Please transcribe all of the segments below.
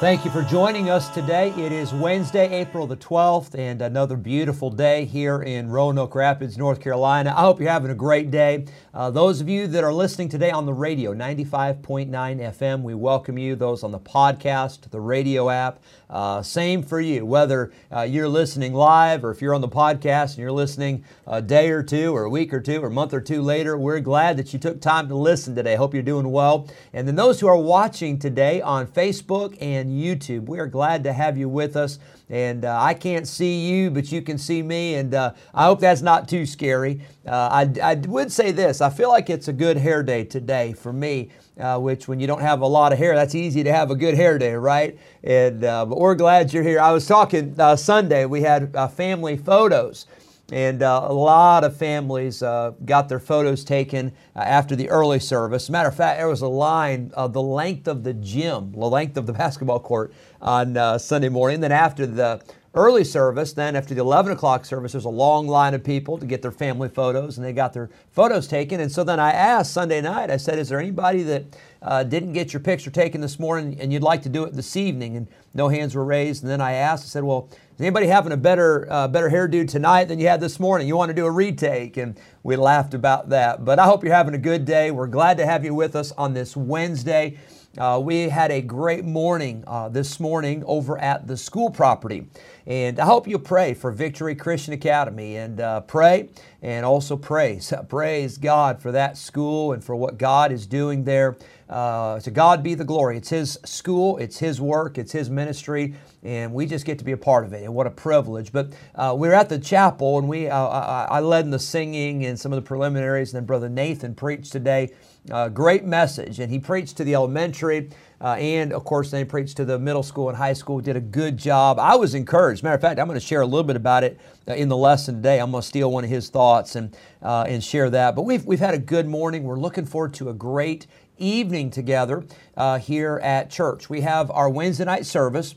Thank you for joining us today. It is Wednesday, April the 12th, and another beautiful day here in Roanoke Rapids, North Carolina. I hope you're having a great day. Uh, those of you that are listening today on the radio, 95.9 FM, we welcome you. Those on the podcast, the radio app, uh, same for you. Whether uh, you're listening live or if you're on the podcast and you're listening a day or two or a week or two or a month or two later, we're glad that you took time to listen today. Hope you're doing well. And then those who are watching today on Facebook and YouTube. We are glad to have you with us. And uh, I can't see you, but you can see me. And uh, I hope that's not too scary. Uh, I, I would say this I feel like it's a good hair day today for me. Uh, which when you don't have a lot of hair, that's easy to have a good hair day, right? And uh, but we're glad you're here. I was talking uh, Sunday. We had family photos, and uh, a lot of families uh, got their photos taken uh, after the early service. Matter of fact, there was a line of the length of the gym, the length of the basketball court on uh, Sunday morning. Then after the early service, then after the 11 o'clock service, there's a long line of people to get their family photos, and they got their photos taken. And so then I asked Sunday night, I said, Is there anybody that uh, didn't get your picture taken this morning and you'd like to do it this evening? And no hands were raised. And then I asked, I said, Well, is anybody having a better, uh, better hairdo tonight than you had this morning? You want to do a retake? And we laughed about that. But I hope you're having a good day. We're glad to have you with us on this Wednesday. Uh, we had a great morning uh, this morning over at the school property. And I hope you pray for Victory Christian Academy and uh, pray and also praise. Praise God for that school and for what God is doing there. Uh, to God be the glory. It's His school, it's His work, it's His ministry, and we just get to be a part of it. And what a privilege! But uh, we are at the chapel, and we uh, I, I, led in the singing and some of the preliminaries, and then Brother Nathan preached today. Uh, great message, and he preached to the elementary. Uh, and of course, they preached to the middle school and high school. Did a good job. I was encouraged. Matter of fact, I'm going to share a little bit about it uh, in the lesson today. I'm going to steal one of his thoughts and uh, and share that. But we've we've had a good morning. We're looking forward to a great evening together uh, here at church. We have our Wednesday night service.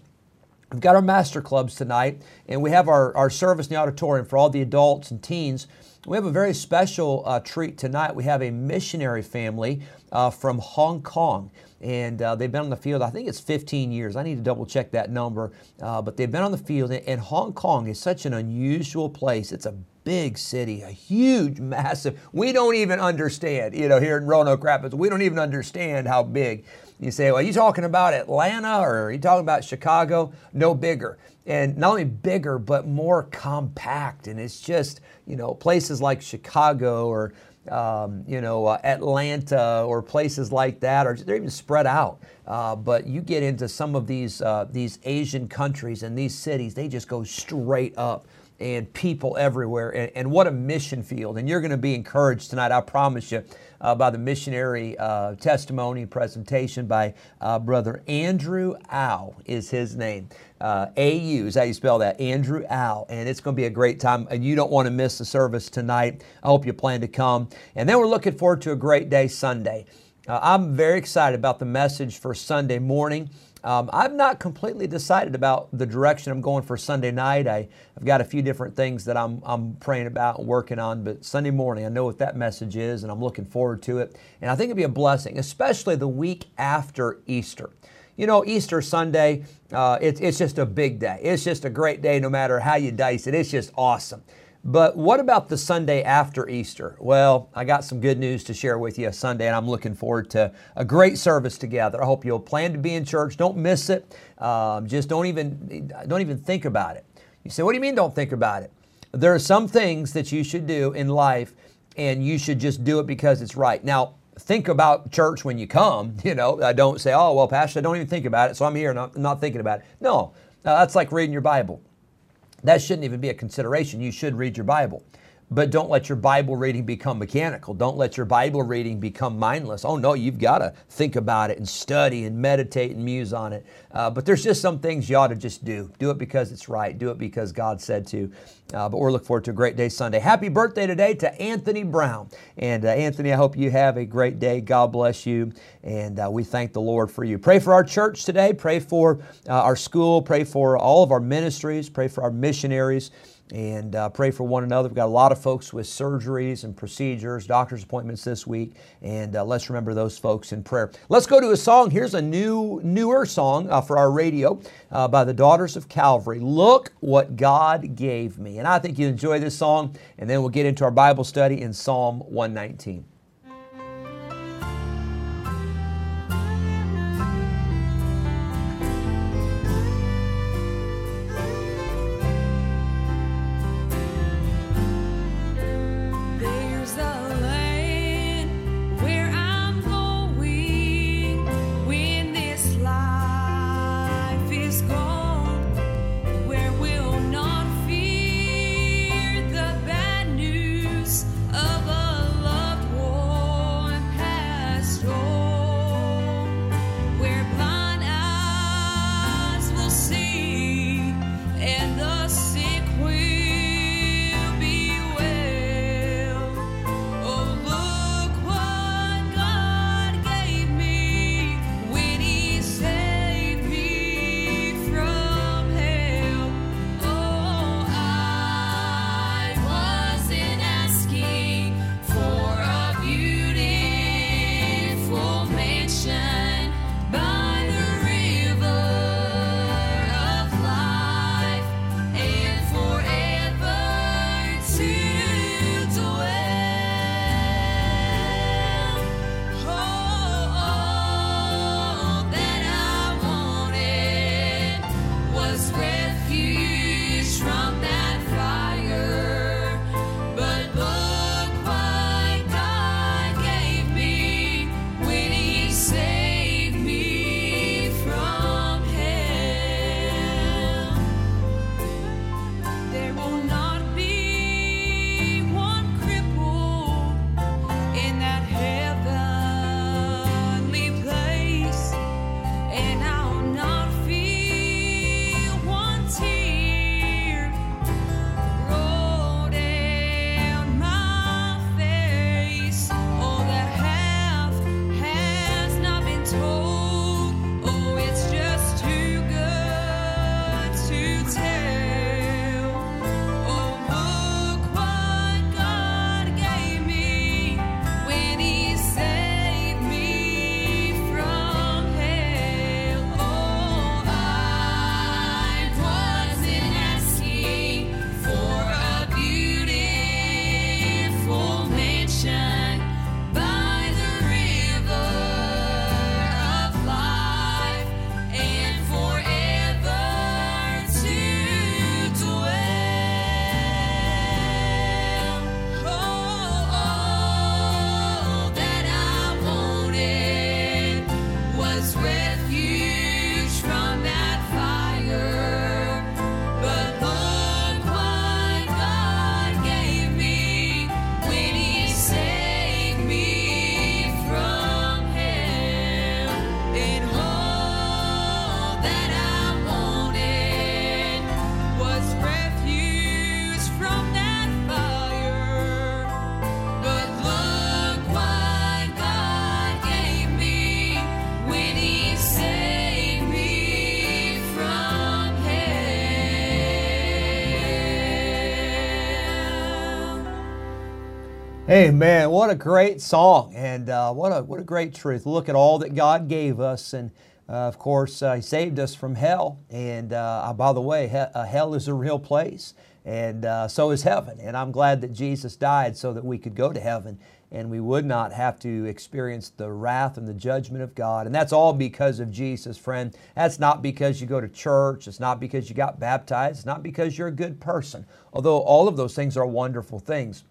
We've got our master clubs tonight, and we have our, our service in the auditorium for all the adults and teens. We have a very special uh, treat tonight. We have a missionary family uh, from Hong Kong, and uh, they've been on the field, I think it's 15 years. I need to double check that number, uh, but they've been on the field, and Hong Kong is such an unusual place. It's a big city, a huge, massive. We don't even understand, you know, here in Roanoke Rapids, we don't even understand how big. You say, well, are you talking about Atlanta or are you talking about Chicago? No bigger. And not only bigger, but more compact. And it's just, you know, places like Chicago or, um, you know, uh, Atlanta or places like that, or they're even spread out. Uh, but you get into some of these uh, these Asian countries and these cities, they just go straight up and people everywhere. And, and what a mission field. And you're going to be encouraged tonight, I promise you, by the missionary uh, testimony presentation by uh, Brother Andrew Au, is his name. Uh, A-U is how you spell that, Andrew Au. And it's going to be a great time. And you don't want to miss the service tonight. I hope you plan to come. And then we're looking forward to a great day Sunday. Uh, I'm very excited about the message for Sunday morning. Um, I've not completely decided about the direction I'm going for Sunday night. I, have got a few different things that I'm, I'm praying about and working on, but Sunday morning, I know what that message is, and I'm looking forward to it. And I think it'll be a blessing, especially the week after Easter. You know, Easter Sunday, uh, it, it's just a big day. It's just a great day no matter how you dice it. It's just awesome. But what about the Sunday after Easter? Well, I got some good news to share with you Sunday, and I'm looking forward to a great service together. I hope you'll plan to be in church. Don't miss it. Um, just don't even don't even think about it. You say, what do you mean? Don't think about it. There are some things that you should do in life, and you should just do it because it's right. Now, think about church when you come. You know, I don't say, oh well, Pastor, I don't even think about it, so I'm here and I'm not thinking about it. No, uh, that's like reading your Bible. That shouldn't even be a consideration. You should read your Bible. But don't let your Bible reading become mechanical. Don't let your Bible reading become mindless. Oh no, you've got to think about it and study and meditate and muse on it. Uh, but there's just some things you ought to just do. Do it because it's right. Do it because God said to. Uh, but we're looking forward to a great day Sunday. Happy birthday today to Anthony Brown. And uh, Anthony, I hope you have a great day. God bless you. And uh, we thank the Lord for you. Pray for our church today. Pray for uh, our school. Pray for all of our ministries. Pray for our missionaries and uh, pray for one another. We've got a lot of folks with surgeries and procedures, doctor's appointments this week, and uh, let's remember those folks in prayer. Let's go to a song. Here's a new, newer song uh, for our radio uh, by the Daughters of Calvary. Look what God gave me, and I think you enjoy this song, and then we'll get into our Bible study in Psalm 119. Amen. What a great song, and uh, what a what a great truth. Look at all that God gave us, and uh, of course, uh, He saved us from hell. And uh, uh, by the way, he- uh, hell is a real place, and so is heaven. And I'm glad that Jesus died so that we could go to heaven, and we would not have to experience the wrath and the judgment of God. And that's all because of Jesus, friend. That's not because you go to church. It's not because you got baptized. It's not because you're a good person. Although all of those things are wonderful things.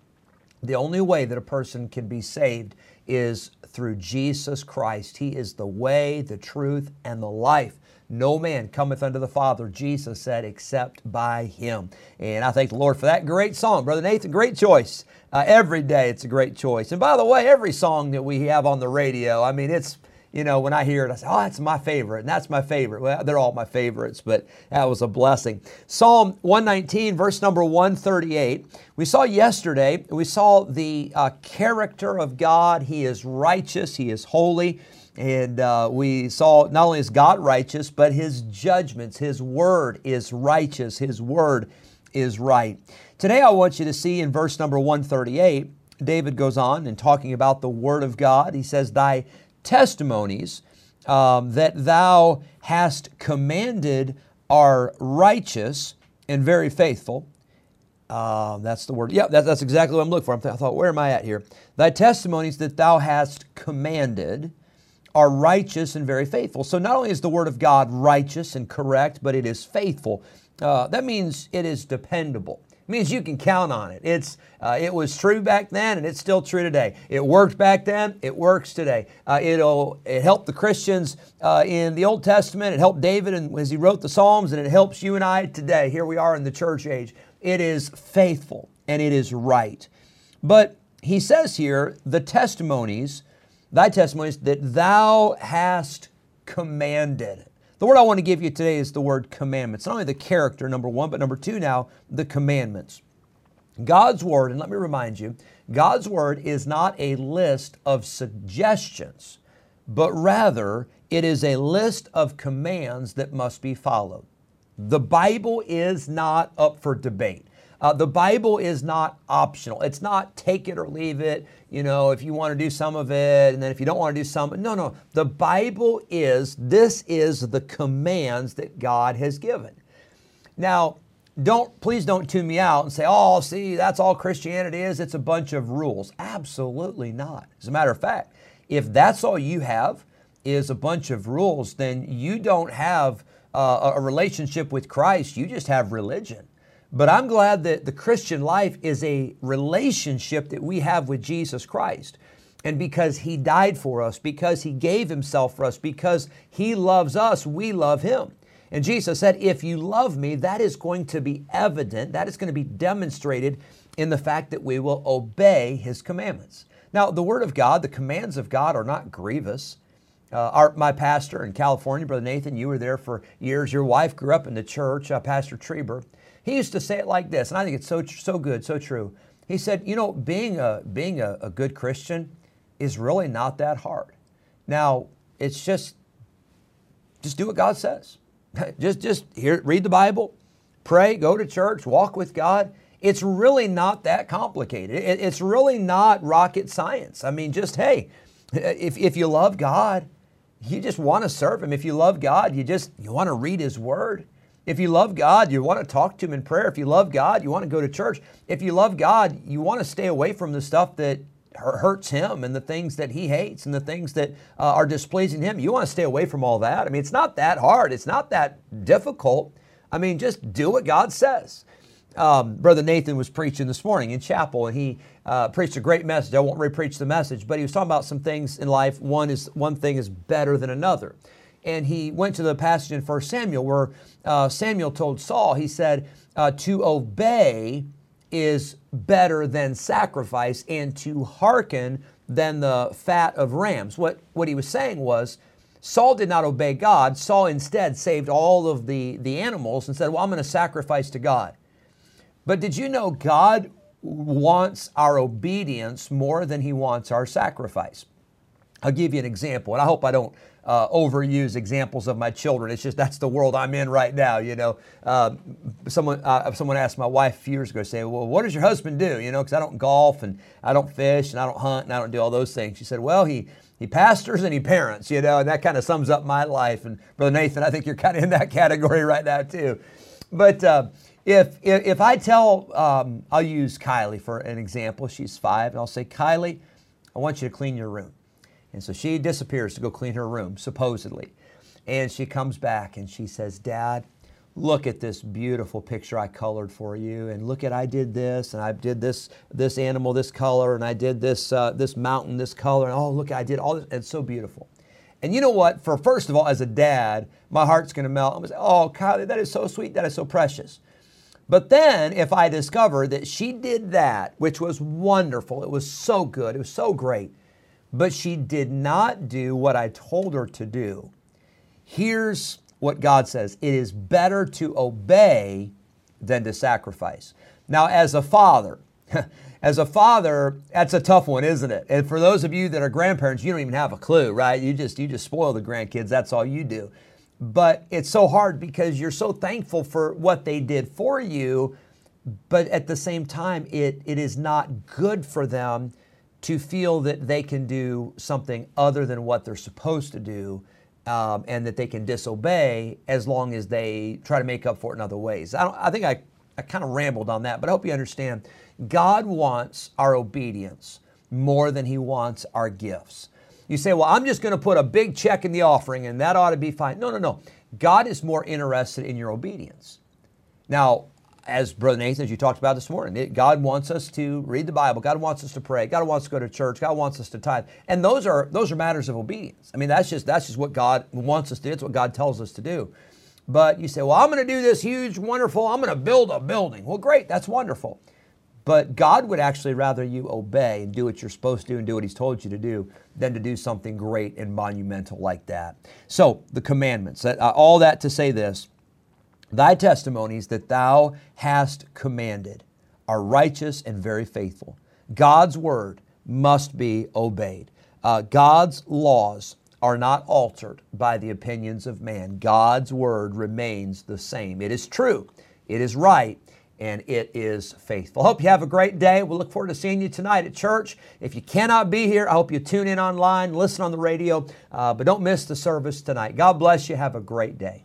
The only way that a person can be saved is through Jesus Christ. He is the way, the truth, and the life No man cometh unto the Father, Jesus said, except by him. And I thank the Lord for that great song. Brother Nathan, great choice. Uh, every day it's a great choice. And by the way, every song that we have on the radio, I mean, it's you know, when I hear it, I say, oh, that's my favorite, and that's my favorite. Well, they're all my favorites, but that was a blessing. Psalm 119, verse number 138. We saw yesterday, we saw the uh, character of God. He is righteous, He is holy. And uh, we saw not only is God righteous, but His judgments, His word is righteous, His word is right. Today, I want you to see in verse number 138, David goes on and talking about the word of God. He says, Thy testimonies um, that thou hast commanded are righteous and very faithful. Uh, that's the word. Yeah, that, that's exactly what I'm looking for. I thought, where am I at here? Thy testimonies that thou hast commanded are righteous and very faithful. So not only is the word of God righteous and correct, but it is faithful. Uh, that means it is dependable means you can count on it. It's, uh, it was true back then and it's still true today. It worked back then, it works today. Uh, it'll, it helped the Christians uh, in the Old Testament, it helped David and, as he wrote the Psalms, and it helps you and I today. Here we are in the church age. It is faithful and it is right. But he says here, the testimonies, thy testimonies that thou hast commanded. The word I want to give you today is the word commandments. Not only the character, number one, but number two now, the commandments. God's word, and let me remind you, God's word is not a list of suggestions, but rather it is a list of commands that must be followed. The Bible is not up for debate. Uh, the Bible is not optional. It's not take it or leave it. You know, if you want to do some of it, and then if you don't want to do some, no, no. The Bible is this is the commands that God has given. Now, don't please don't tune me out and say, "Oh, see, that's all Christianity is. It's a bunch of rules." Absolutely not. As a matter of fact, if that's all you have is a bunch of rules, then you don't have uh, a relationship with Christ. You just have religion. But I'm glad that the Christian life is a relationship that we have with Jesus Christ. And because He died for us, because He gave Himself for us, because He loves us, we love Him. And Jesus said, If you love me, that is going to be evident, that is going to be demonstrated in the fact that we will obey His commandments. Now, the Word of God, the commands of God are not grievous. Uh, our, my pastor in California, Brother Nathan, you were there for years. Your wife grew up in the church, uh, Pastor Treber. He used to say it like this, and I think it's so so good, so true. He said, "You know, being a being a, a good Christian is really not that hard. Now, it's just just do what God says. just just hear, read the Bible, pray, go to church, walk with God. It's really not that complicated. It, it's really not rocket science. I mean, just hey, if if you love God, you just want to serve Him. If you love God, you just you want to read His Word." If you love God, you want to talk to Him in prayer. If you love God, you want to go to church. If you love God, you want to stay away from the stuff that hurts Him and the things that He hates and the things that uh, are displeasing Him. You want to stay away from all that. I mean, it's not that hard, it's not that difficult. I mean, just do what God says. Um, Brother Nathan was preaching this morning in chapel, and he uh, preached a great message. I won't re-preach the message, but he was talking about some things in life. One is one thing is better than another and he went to the passage in 1 Samuel where uh, Samuel told Saul, he said, uh, to obey is better than sacrifice, and to hearken than the fat of rams. What, what he was saying was, Saul did not obey God. Saul instead saved all of the, the animals and said, Well, I'm going to sacrifice to God. But did you know God wants our obedience more than he wants our sacrifice? I'll give you an example, and I hope I don't uh, overuse examples of my children. It's just that's the world I'm in right now. You know, uh, someone uh, someone asked my wife a few years ago, say, "Well, what does your husband do?" You know, because I don't golf and I don't fish and I don't hunt and I don't do all those things. She said, "Well, he." He pastors and he parents, you know, and that kind of sums up my life. And Brother Nathan, I think you're kind of in that category right now too. But uh, if, if, if I tell, um, I'll use Kylie for an example. She's five, and I'll say, Kylie, I want you to clean your room. And so she disappears to go clean her room, supposedly. And she comes back and she says, Dad, look at this beautiful picture I colored for you. And look at, I did this, and I did this, this animal this color, and I did this, uh, this mountain this color. And oh, look, I did all this. It's so beautiful. And you know what? For first of all, as a dad, my heart's going to melt. I'm going to say, "Oh, Kylie, that is so sweet. That is so precious." But then, if I discover that she did that, which was wonderful, it was so good, it was so great, but she did not do what I told her to do. Here's what God says it is better to obey than to sacrifice. Now, as a father, as a father, that's a tough one, isn't it? And for those of you that are grandparents, you don't even have a clue, right? You just you just spoil the grandkids. That's all you do. But it's so hard because you're so thankful for what they did for you, but at the same time, it it is not good for them to feel that they can do something other than what they're supposed to do. Um, and that they can disobey as long as they try to make up for it in other ways. I, I think I, I kind of rambled on that, but I hope you understand God wants our obedience more than He wants our gifts. You say, well, I'm just going to put a big check in the offering and that ought to be fine. No, no, no. God is more interested in your obedience. Now, as Brother Nathan, as you talked about this morning, God wants us to read the Bible. God wants us to pray. God wants to go to church. God wants us to tithe, and those are those are matters of obedience. I mean, that's just that's just what God wants us to do. It's what God tells us to do. But you say, well, I'm going to do this huge, wonderful. I'm going to build a building. Well, great, that's wonderful. But God would actually rather you obey and do what you're supposed to do and do what He's told you to do than to do something great and monumental like that. So, the commandments, uh, all that to say this Thy testimonies that thou hast commanded are righteous and very faithful. God's word must be obeyed. Uh, God's laws are not altered by the opinions of man. God's word remains the same. It is true, it is right, and it is faithful. Hope you have a great day. We look forward to seeing you tonight at church. If you cannot be here, I hope you tune in online, listen on the radio, uh, but don't miss the service tonight. God bless you. Have a great day.